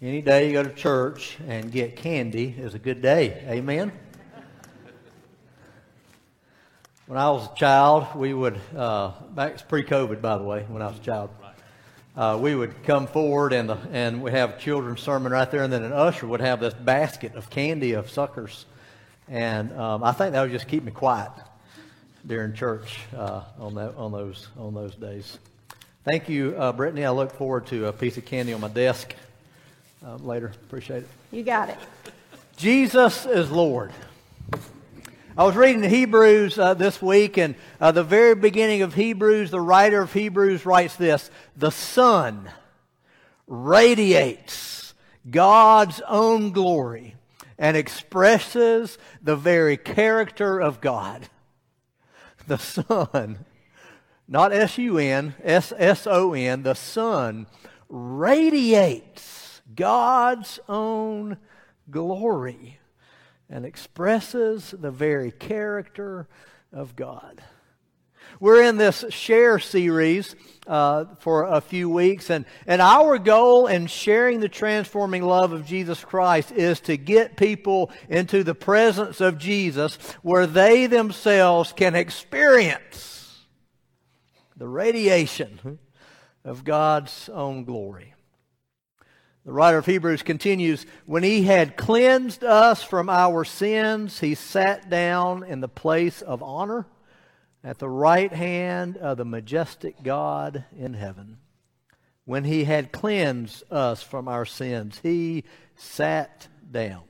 Any day you go to church and get candy is a good day. Amen? When I was a child, we would, uh, back pre COVID, by the way, when I was a child, uh, we would come forward and, and we have children's sermon right there, and then an usher would have this basket of candy of suckers. And um, I think that would just keep me quiet during church uh, on, that, on, those, on those days. Thank you, uh, Brittany. I look forward to a piece of candy on my desk uh, later. Appreciate it. You got it. Jesus is Lord. I was reading the Hebrews uh, this week, and uh, the very beginning of Hebrews, the writer of Hebrews writes this The Son radiates God's own glory and expresses the very character of God. The Son, not S U N, S S O N, the Son radiates God's own glory and expresses the very character of God. We're in this share series uh, for a few weeks, and, and our goal in sharing the transforming love of Jesus Christ is to get people into the presence of Jesus where they themselves can experience the radiation of God's own glory. The writer of Hebrews continues When he had cleansed us from our sins, he sat down in the place of honor at the right hand of the majestic God in heaven. When he had cleansed us from our sins, he sat down.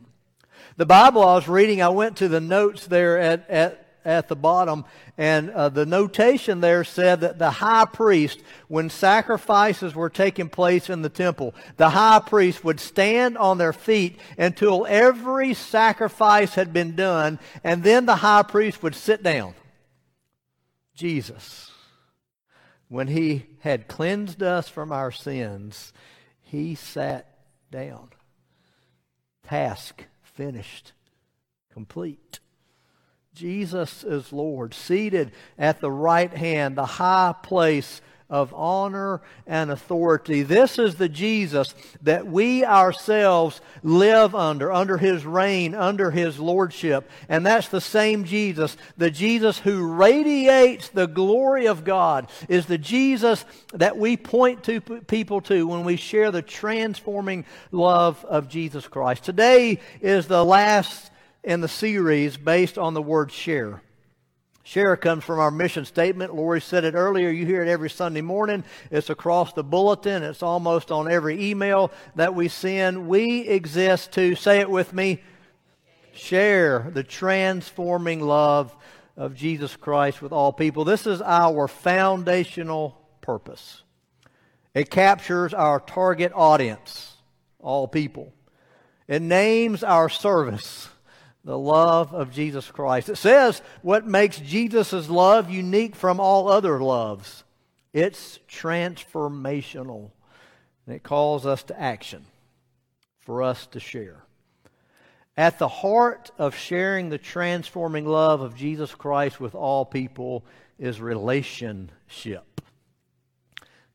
The Bible I was reading, I went to the notes there at, at at the bottom, and uh, the notation there said that the high priest, when sacrifices were taking place in the temple, the high priest would stand on their feet until every sacrifice had been done, and then the high priest would sit down. Jesus, when he had cleansed us from our sins, he sat down. Task finished, complete. Jesus is Lord, seated at the right hand, the high place of honor and authority. This is the Jesus that we ourselves live under, under his reign, under his lordship. And that's the same Jesus. The Jesus who radiates the glory of God is the Jesus that we point to people to when we share the transforming love of Jesus Christ. Today is the last in the series based on the word share. Share comes from our mission statement. Lori said it earlier. You hear it every Sunday morning. It's across the bulletin. It's almost on every email that we send. We exist to, say it with me, share the transforming love of Jesus Christ with all people. This is our foundational purpose. It captures our target audience, all people. It names our service the love of Jesus Christ. It says what makes Jesus' love unique from all other loves. It's transformational. And it calls us to action for us to share. At the heart of sharing the transforming love of Jesus Christ with all people is relationship.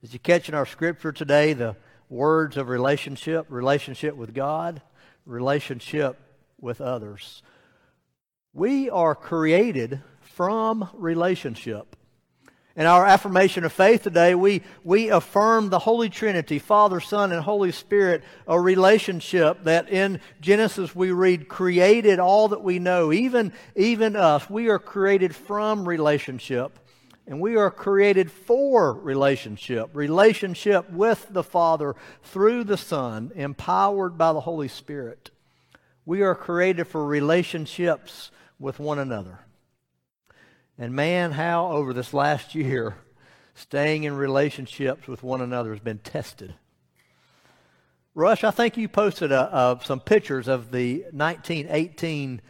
As you catch in our scripture today, the words of relationship, relationship with God, relationship with others. We are created from relationship. In our affirmation of faith today, we, we affirm the Holy Trinity, Father, Son, and Holy Spirit, a relationship that in Genesis we read created all that we know, even, even us. We are created from relationship. And we are created for relationship, relationship with the Father through the Son, empowered by the Holy Spirit. We are created for relationships with one another. And man, how over this last year, staying in relationships with one another has been tested. Rush, I think you posted a, uh, some pictures of the 1918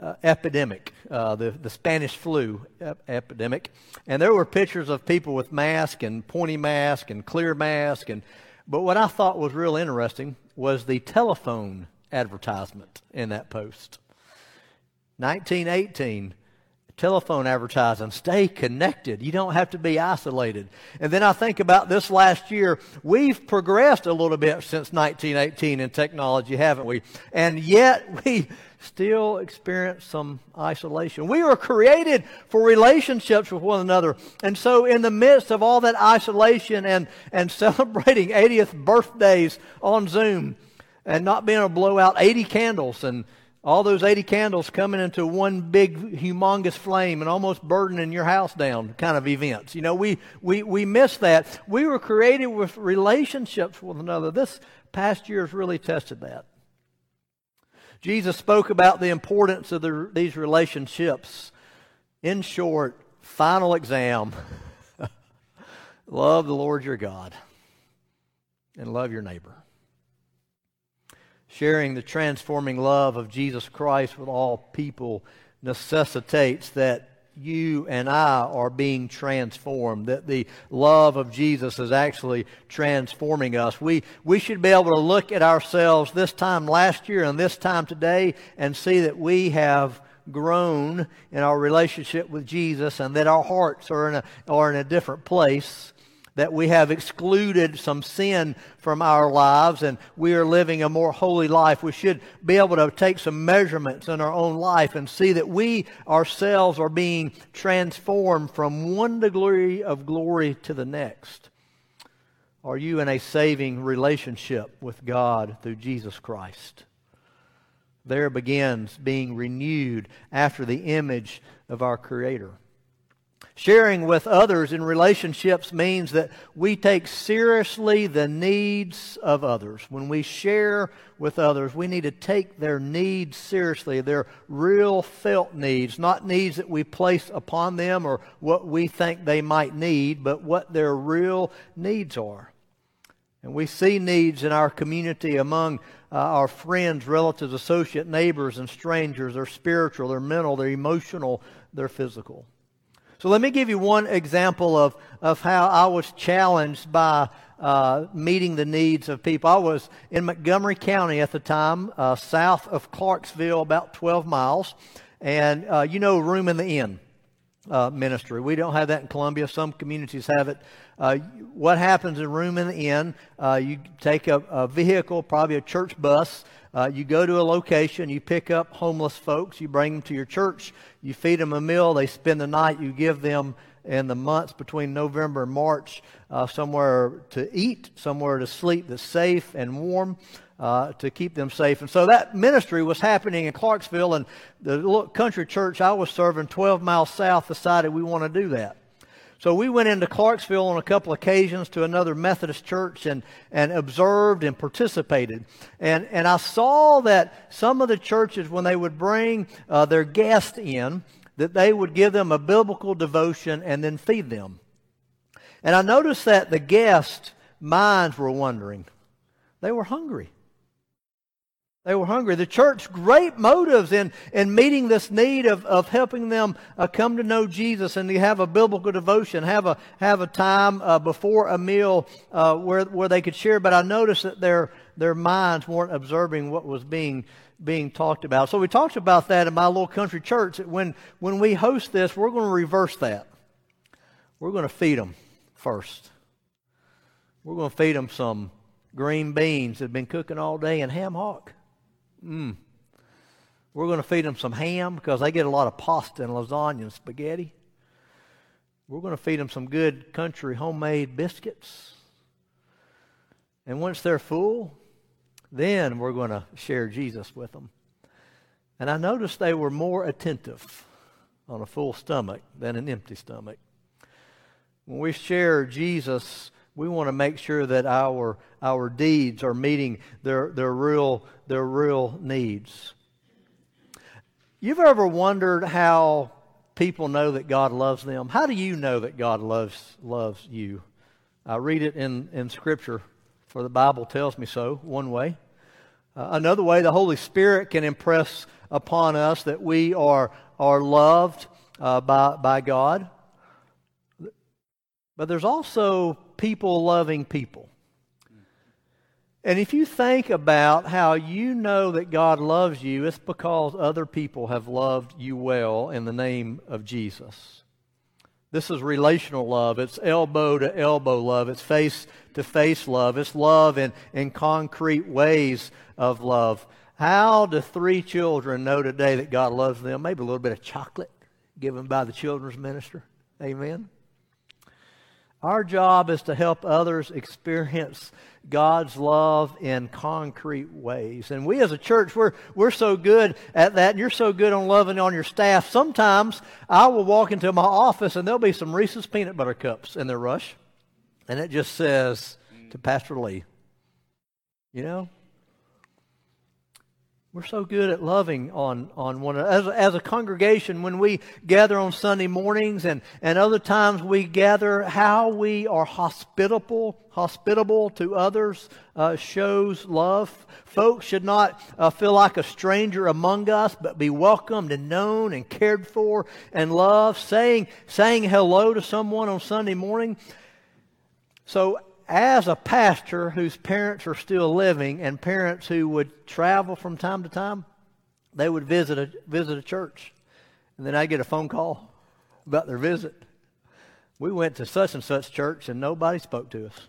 uh, epidemic, uh, the, the Spanish flu ep- epidemic. And there were pictures of people with mask and pointy mask and clear mask. And, but what I thought was real interesting was the telephone advertisement in that post. 1918, telephone advertising. Stay connected. You don't have to be isolated. And then I think about this last year. We've progressed a little bit since 1918 in technology, haven't we? And yet we still experience some isolation. We were created for relationships with one another. And so in the midst of all that isolation and, and celebrating 80th birthdays on Zoom and not being able to blow out 80 candles and all those 80 candles coming into one big, humongous flame and almost burdening your house down kind of events. You know, we, we, we miss that. We were created with relationships with another. This past year has really tested that. Jesus spoke about the importance of the, these relationships. In short, final exam love the Lord your God and love your neighbor sharing the transforming love of Jesus Christ with all people necessitates that you and I are being transformed, that the love of Jesus is actually transforming us. We, we should be able to look at ourselves this time last year and this time today and see that we have grown in our relationship with Jesus and that our hearts are in a, are in a different place that we have excluded some sin from our lives and we are living a more holy life. We should be able to take some measurements in our own life and see that we ourselves are being transformed from one degree of glory to the next. Are you in a saving relationship with God through Jesus Christ? There begins being renewed after the image of our Creator. Sharing with others in relationships means that we take seriously the needs of others. When we share with others, we need to take their needs seriously, their real felt needs, not needs that we place upon them or what we think they might need, but what their real needs are. And we see needs in our community among uh, our friends, relatives, associate, neighbors, and strangers. They're spiritual, they're mental, they're emotional, they're physical. So let me give you one example of, of how I was challenged by uh, meeting the needs of people. I was in Montgomery County at the time, uh, south of Clarksville, about 12 miles. And uh, you know, Room in the Inn uh, ministry. We don't have that in Columbia. Some communities have it. Uh, what happens in Room in the Inn? Uh, you take a, a, vehicle, probably a church bus. Uh, you go to a location, you pick up homeless folks, you bring them to your church, you feed them a meal, they spend the night, you give them in the months between November and March uh, somewhere to eat, somewhere to sleep that's safe and warm. Uh, to keep them safe. And so that ministry was happening in Clarksville, and the little country church I was serving 12 miles south decided we want to do that. So we went into Clarksville on a couple occasions to another Methodist church and, and observed and participated. And, and I saw that some of the churches, when they would bring uh, their guests in, that they would give them a biblical devotion and then feed them. And I noticed that the guests' minds were wondering. They were hungry. They were hungry. The church, great motives in, in meeting this need of, of helping them uh, come to know Jesus and to have a biblical devotion, have a, have a time uh, before a meal uh, where, where they could share. But I noticed that their, their minds weren't observing what was being, being talked about. So we talked about that in my little country church. That when, when we host this, we're going to reverse that. We're going to feed them first. We're going to feed them some green beans that have been cooking all day and ham hock. Mm. We're going to feed them some ham because they get a lot of pasta and lasagna and spaghetti. We're going to feed them some good country homemade biscuits. And once they're full, then we're going to share Jesus with them. And I noticed they were more attentive on a full stomach than an empty stomach. When we share Jesus we want to make sure that our, our deeds are meeting their, their, real, their real needs. You've ever wondered how people know that God loves them? How do you know that God loves, loves you? I read it in, in Scripture, for the Bible tells me so, one way. Uh, another way, the Holy Spirit can impress upon us that we are, are loved uh, by, by God. But there's also people loving people. And if you think about how you know that God loves you, it's because other people have loved you well in the name of Jesus. This is relational love. It's elbow to elbow love. It's face to face love. It's love in, in concrete ways of love. How do three children know today that God loves them? Maybe a little bit of chocolate given by the children's minister. Amen. Our job is to help others experience God's love in concrete ways. And we as a church, we're, we're so good at that, and you're so good on loving on your staff. Sometimes I will walk into my office and there'll be some Reese's peanut butter cups in their rush, and it just says to Pastor Lee, you know, we're so good at loving on, on one another. As, as a congregation, when we gather on Sunday mornings and, and other times we gather, how we are hospitable, hospitable to others uh, shows love. Folks should not uh, feel like a stranger among us, but be welcomed and known and cared for and loved. Saying, saying hello to someone on Sunday morning. So as a pastor whose parents are still living and parents who would travel from time to time, they would visit a, visit a church. And then I'd get a phone call about their visit. We went to such and such church and nobody spoke to us.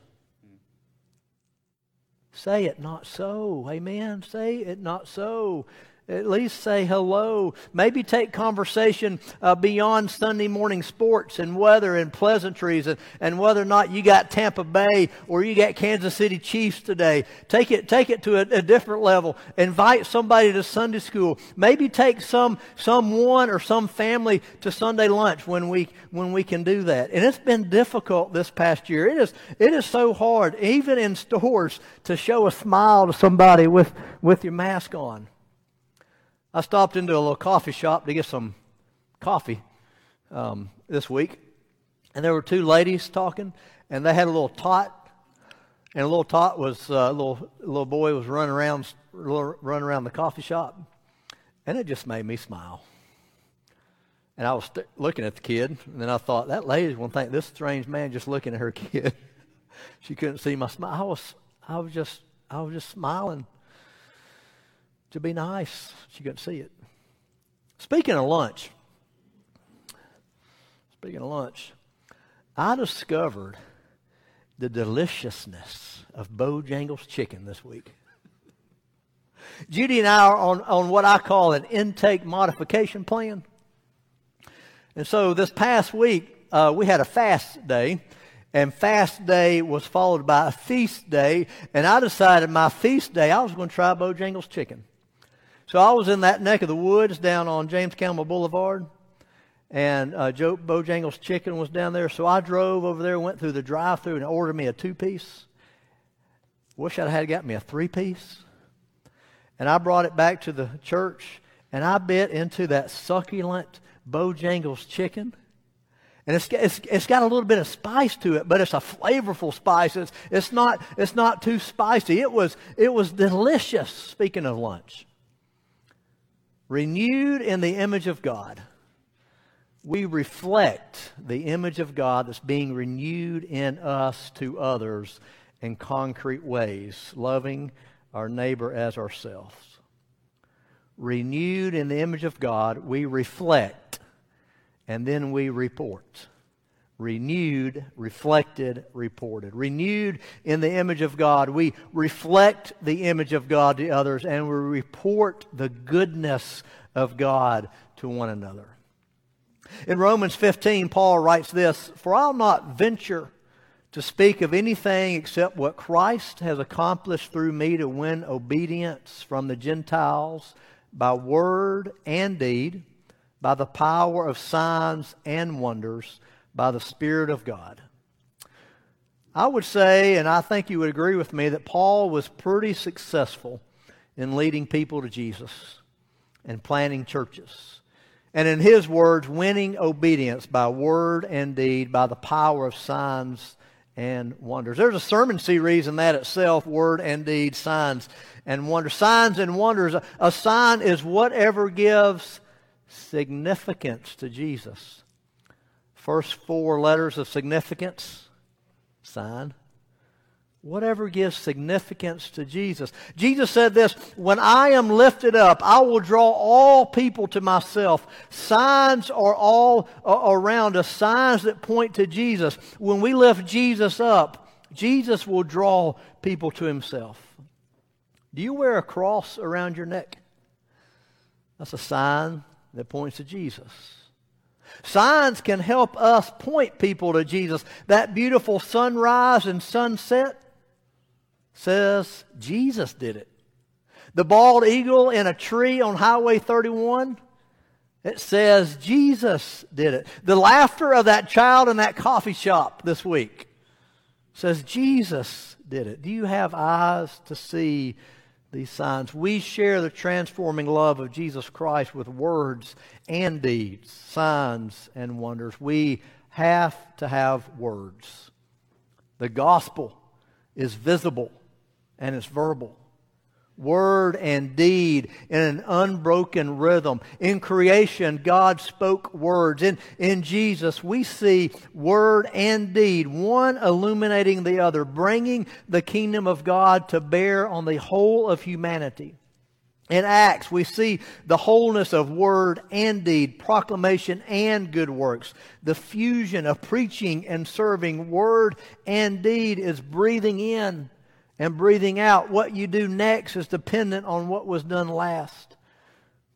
Say it not so. Amen. Say it not so. At least say hello. Maybe take conversation uh, beyond Sunday morning sports and weather and pleasantries and, and whether or not you got Tampa Bay or you got Kansas City Chiefs today. Take it, take it to a, a different level. Invite somebody to Sunday school. Maybe take some someone or some family to Sunday lunch when we when we can do that. And it's been difficult this past year. It is it is so hard, even in stores, to show a smile to somebody with, with your mask on. I stopped into a little coffee shop to get some coffee um, this week, and there were two ladies talking, and they had a little tot, and a little tot was uh, a little little boy was running around running around the coffee shop, and it just made me smile. And I was st- looking at the kid, and then I thought that lady's gonna think this strange man just looking at her kid. she couldn't see my smile. I was I was just I was just smiling to be nice. She couldn't see it. Speaking of lunch, speaking of lunch, I discovered the deliciousness of Bojangles chicken this week. Judy and I are on, on what I call an intake modification plan. And so this past week, uh, we had a fast day, and fast day was followed by a feast day, and I decided my feast day, I was going to try Bojangles chicken. So I was in that neck of the woods down on James Campbell Boulevard, and uh, Joe Bojangles Chicken was down there. So I drove over there, went through the drive-through, and ordered me a two-piece. Wish I'd had got me a three-piece. And I brought it back to the church, and I bit into that succulent Bojangles chicken. And it's, it's, it's got a little bit of spice to it, but it's a flavorful spice. It's, it's, not, it's not too spicy. It was, it was delicious, speaking of lunch renewed in the image of God, we reflect the image of God that's being renewed in us to others in concrete ways, loving our neighbor as ourselves. Renewed in the image of God, we reflect and then we report renewed, reflected, reported. Renewed in the image of God, we reflect the image of God to others and we report the goodness of God to one another. In Romans 15, Paul writes this For I'll not venture to speak of anything except what Christ has accomplished through me to win obedience from the Gentiles by word and deed, by the power of signs and wonders by the Spirit of God. I would say, and I think you would agree with me, that Paul was pretty successful in leading people to Jesus and planting churches. And in his words, winning obedience by word and deed, by the power of signs and wonders. There's a sermon series in that itself, word and deed, signs and wonders. Signs and wonders. A sign is whatever gives significance to Jesus. First four letters of significance sign, Whatever gives significance to Jesus. Jesus said this When I am lifted up, I will draw all people to myself. Signs are all uh, around us, signs that point to Jesus. When we lift Jesus up, Jesus will draw people to himself. Do you wear a cross around your neck? That's a sign that points to Jesus. Signs can help us point people to Jesus. That beautiful sunrise and sunset says Jesus did it. The bald eagle in a tree on Highway 31, it says Jesus did it. The laughter of that child in that coffee shop this week says Jesus did it. Do you have eyes to see these signs? We share the transforming love of Jesus Christ with words and deeds, signs and wonders. We have to have words. The gospel is visible and it's verbal. Word and deed in an unbroken rhythm. In creation, God spoke words. In, in Jesus, we see word and deed, one illuminating the other, bringing the kingdom of God to bear on the whole of humanity. In Acts, we see the wholeness of word and deed, proclamation and good works. The fusion of preaching and serving, word and deed, is breathing in and breathing out. What you do next is dependent on what was done last.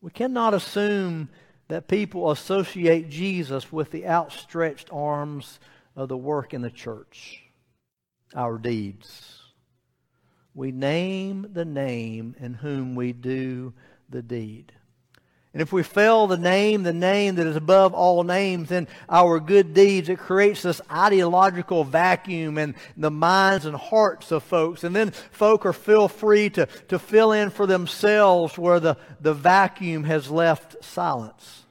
We cannot assume that people associate Jesus with the outstretched arms of the work in the church, our deeds. We name the name in whom we do the deed. And if we fail the name the name that is above all names in our good deeds, it creates this ideological vacuum in the minds and hearts of folks. And then folk are feel free to, to fill in for themselves where the, the vacuum has left silence.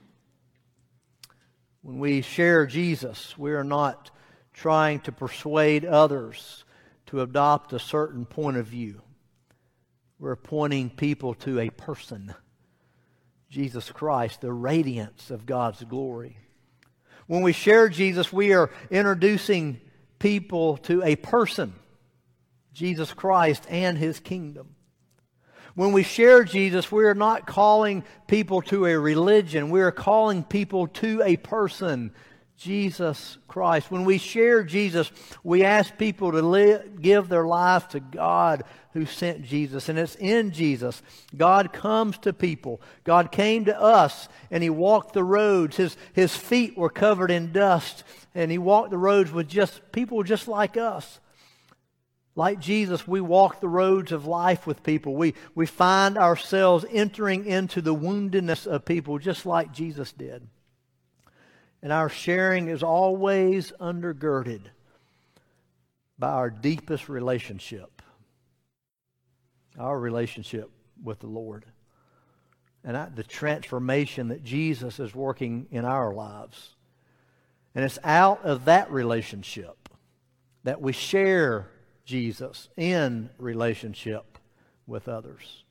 When we share Jesus, we are not trying to persuade others to adopt a certain point of view. We're pointing people to a person Jesus Christ, the radiance of God's glory. When we share Jesus, we are introducing people to a person, Jesus Christ and his kingdom. When we share Jesus, we are not calling people to a religion. We are calling people to a person, Jesus Christ. When we share Jesus, we ask people to live, give their life to God who sent Jesus. And it's in Jesus. God comes to people. God came to us and He walked the roads. His, his feet were covered in dust and He walked the roads with just people just like us. Like Jesus, we walk the roads of life with people. We, we find ourselves entering into the woundedness of people just like Jesus did. And our sharing is always undergirded by our deepest relationship, our relationship with the Lord. And I, the transformation that Jesus is working in our lives. And it's out of that relationship that we share Jesus in relationship with others.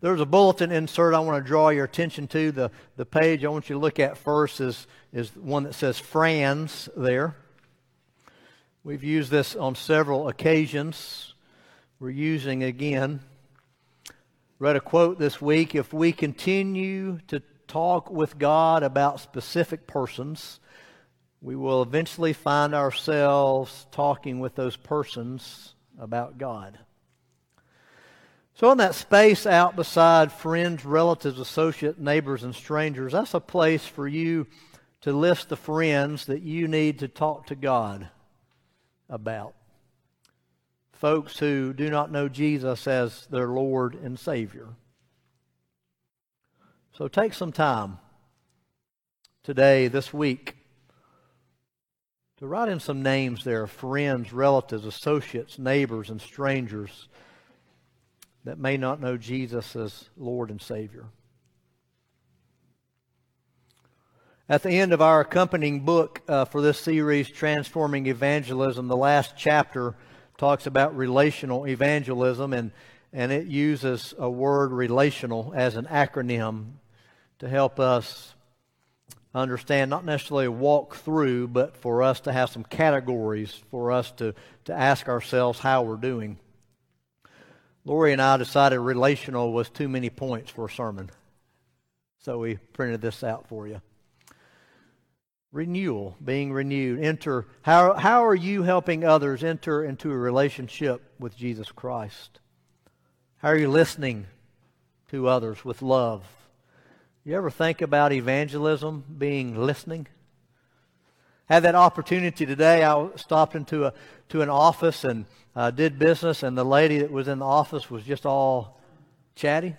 There's a bulletin insert I want to draw your attention to. The, the page I want you to look at first is, is one that says FRANS there. We've used this on several occasions. We're using again. Read a quote this week If we continue to talk with God about specific persons, we will eventually find ourselves talking with those persons about God. So, in that space out beside friends, relatives, associates, neighbors, and strangers, that's a place for you to list the friends that you need to talk to God about. Folks who do not know Jesus as their Lord and Savior. So, take some time today, this week, to write in some names there friends, relatives, associates, neighbors, and strangers that may not know Jesus as Lord and Savior. At the end of our accompanying book uh, for this series, Transforming Evangelism, the last chapter talks about relational evangelism, and, and it uses a word relational as an acronym to help us understand, not necessarily walk through, but for us to have some categories for us to, to ask ourselves how we're doing. Lori and I decided relational was too many points for a sermon. So we printed this out for you. Renewal, being renewed. Enter. How, how are you helping others enter into a relationship with Jesus Christ? How are you listening to others with love? You ever think about evangelism being listening? Had that opportunity today. I stopped into a to an office and uh, did business, and the lady that was in the office was just all chatty.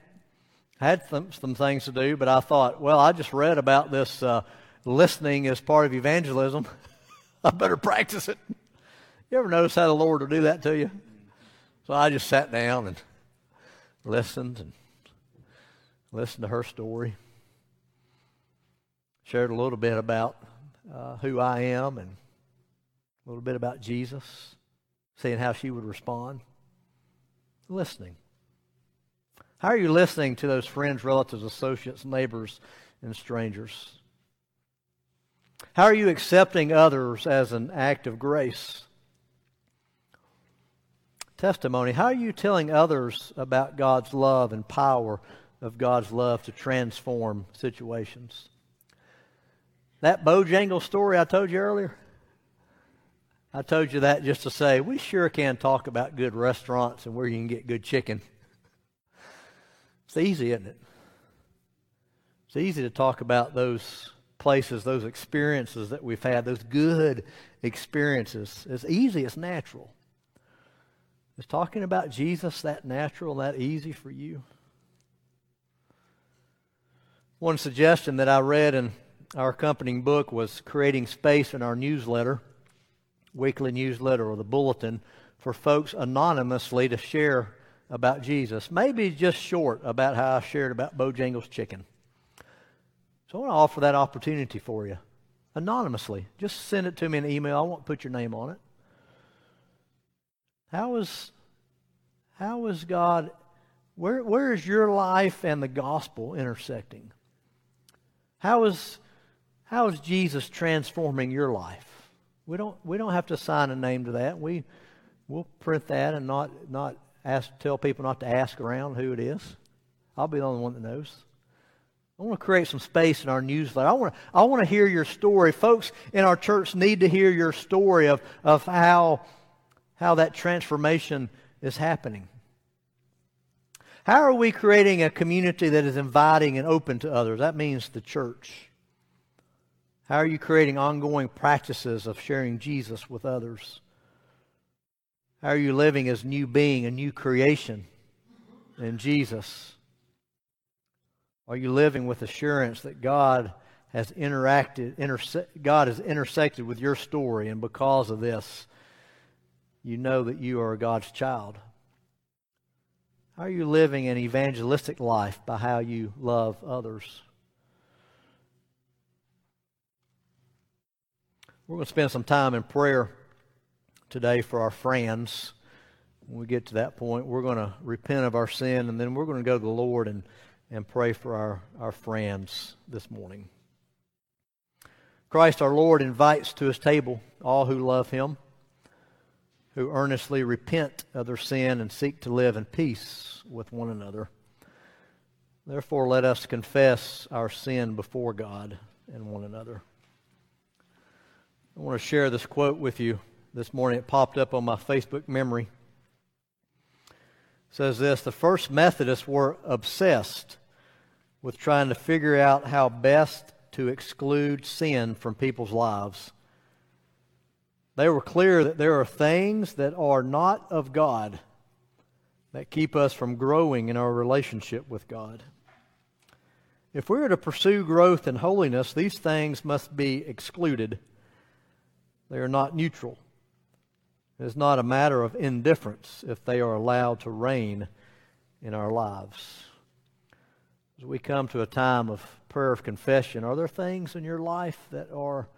I had some, some things to do, but I thought, well, I just read about this uh, listening as part of evangelism. I better practice it. You ever notice how the Lord will do that to you? So I just sat down and listened and listened to her story. Shared a little bit about uh, who I am and a little bit about Jesus, seeing how she would respond. Listening. How are you listening to those friends, relatives, associates, neighbors, and strangers? How are you accepting others as an act of grace? Testimony. How are you telling others about God's love and power of God's love to transform situations? That Bojangle story I told you earlier, I told you that just to say we sure can talk about good restaurants and where you can get good chicken. It's easy, isn't it? It's easy to talk about those places, those experiences that we've had, those good experiences. It's easy, it's natural. Is talking about Jesus that natural, that easy for you? One suggestion that I read in our accompanying book was creating space in our newsletter, weekly newsletter or the bulletin, for folks anonymously to share about Jesus. Maybe just short about how I shared about Bojangles chicken. So I want to offer that opportunity for you anonymously. Just send it to me in an email. I won't put your name on it. How is how is God where where is your life and the gospel intersecting? How is how is Jesus transforming your life? We don't we don't have to assign a name to that. We we'll print that and not not ask tell people not to ask around who it is. I'll be the only one that knows. I want to create some space in our newsletter. I want to, I want to hear your story. Folks in our church need to hear your story of, of how, how that transformation is happening. How are we creating a community that is inviting and open to others? That means the church. How are you creating ongoing practices of sharing Jesus with others? How are you living as new being, a new creation in Jesus? Are you living with assurance that God has interacted, interse- God has intersected with your story, and because of this, you know that you are God's child? How are you living an evangelistic life by how you love others? We're going to spend some time in prayer today for our friends. When we get to that point, we're going to repent of our sin, and then we're going to go to the Lord and and pray for our, our friends this morning. Christ our Lord invites to his table all who love him, who earnestly repent of their sin and seek to live in peace with one another. Therefore, let us confess our sin before God and one another. I want to share this quote with you this morning. It popped up on my Facebook memory. It says this The first Methodists were obsessed with trying to figure out how best to exclude sin from people's lives. They were clear that there are things that are not of God that keep us from growing in our relationship with God. If we are to pursue growth and holiness, these things must be excluded. They are not neutral. It is not a matter of indifference if they are allowed to reign in our lives. As we come to a time of prayer of confession, are there things in your life that are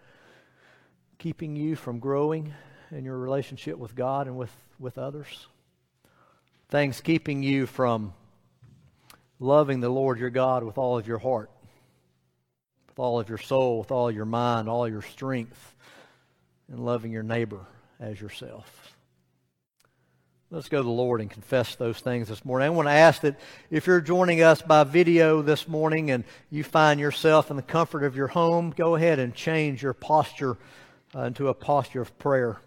keeping you from growing in your relationship with God and with, with others? Things keeping you from loving the Lord your God with all of your heart, with all of your soul, with all your mind, all your strength, and loving your neighbor as yourself. Let's go to the Lord and confess those things this morning. I want to ask that if you're joining us by video this morning and you find yourself in the comfort of your home, go ahead and change your posture uh, into a posture of prayer.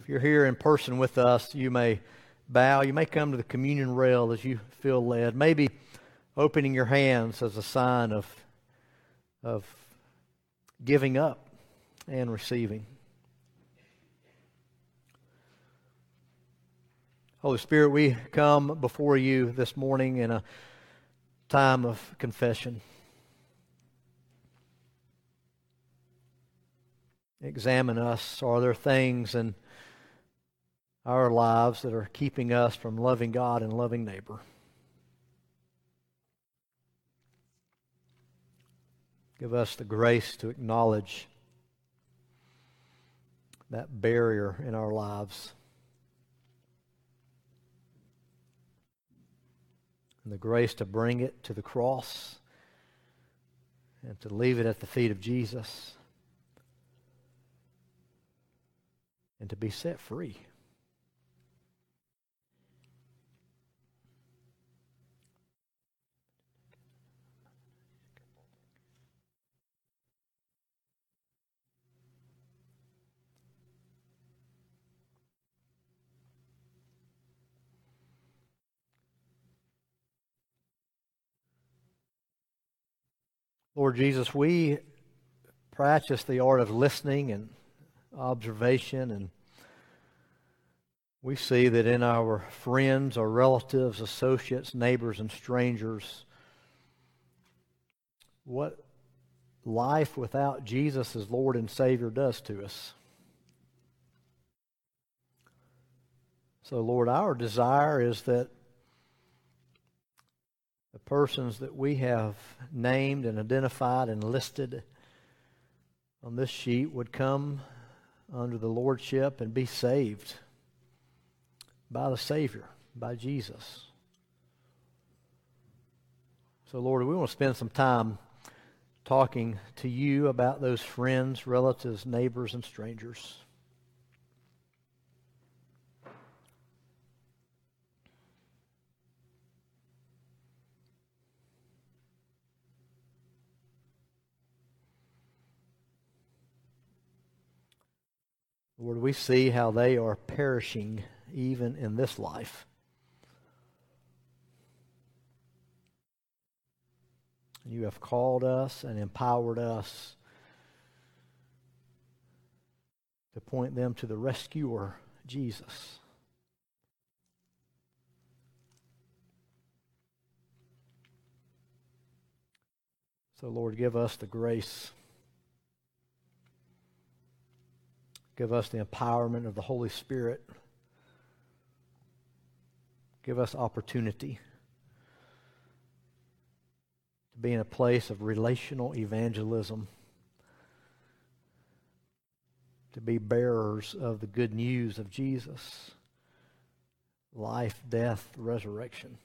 If you're here in person with us, you may bow. You may come to the communion rail as you feel led. Maybe opening your hands as a sign of, of giving up and receiving. Holy Spirit, we come before you this morning in a time of confession. Examine us. Are there things in our lives that are keeping us from loving God and loving neighbor? Give us the grace to acknowledge that barrier in our lives. and the grace to bring it to the cross and to leave it at the feet of Jesus and to be set free. Lord Jesus, we practice the art of listening and observation, and we see that in our friends, our relatives, associates, neighbors, and strangers, what life without Jesus as Lord and Savior does to us. So, Lord, our desire is that the persons that we have named and identified and listed on this sheet would come under the Lordship and be saved by the Savior, by Jesus. So, Lord, we want to spend some time talking to you about those friends, relatives, neighbors, and strangers. Lord, we see how they are perishing even in this life. You have called us and empowered us to point them to the rescuer, Jesus. So, Lord, give us the grace Give us the empowerment of the Holy Spirit. Give us opportunity to be in a place of relational evangelism, to be bearers of the good news of Jesus life, death, resurrection.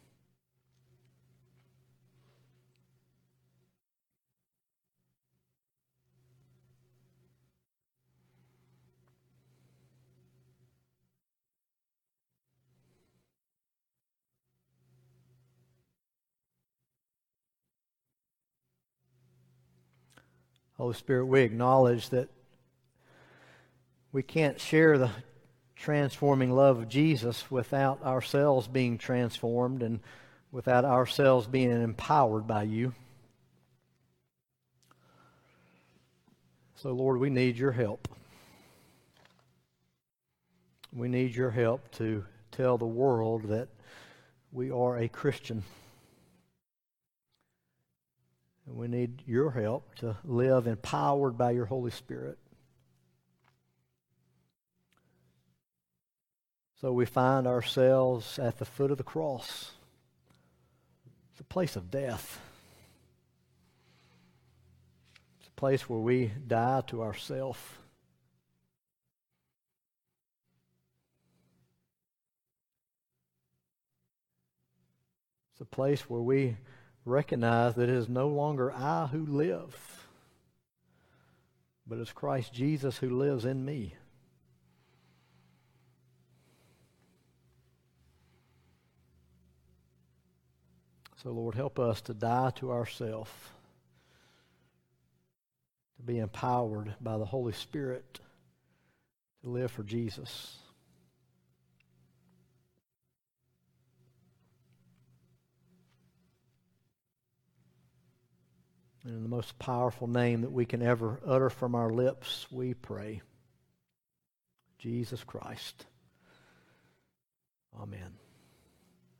Holy Spirit, we acknowledge that we can't share the transforming love of Jesus without ourselves being transformed and without ourselves being empowered by you. So, Lord, we need your help. We need your help to tell the world that we are a Christian. And we need your help to live empowered by your Holy Spirit. So we find ourselves at the foot of the cross. It's a place of death. It's a place where we die to ourself. It's a place where we recognize that it is no longer I who live, but it's Christ Jesus who lives in me. So, Lord, help us to die to ourselves, to be empowered by the Holy Spirit to live for Jesus. And in the most powerful name that we can ever utter from our lips, we pray. Jesus Christ. Amen.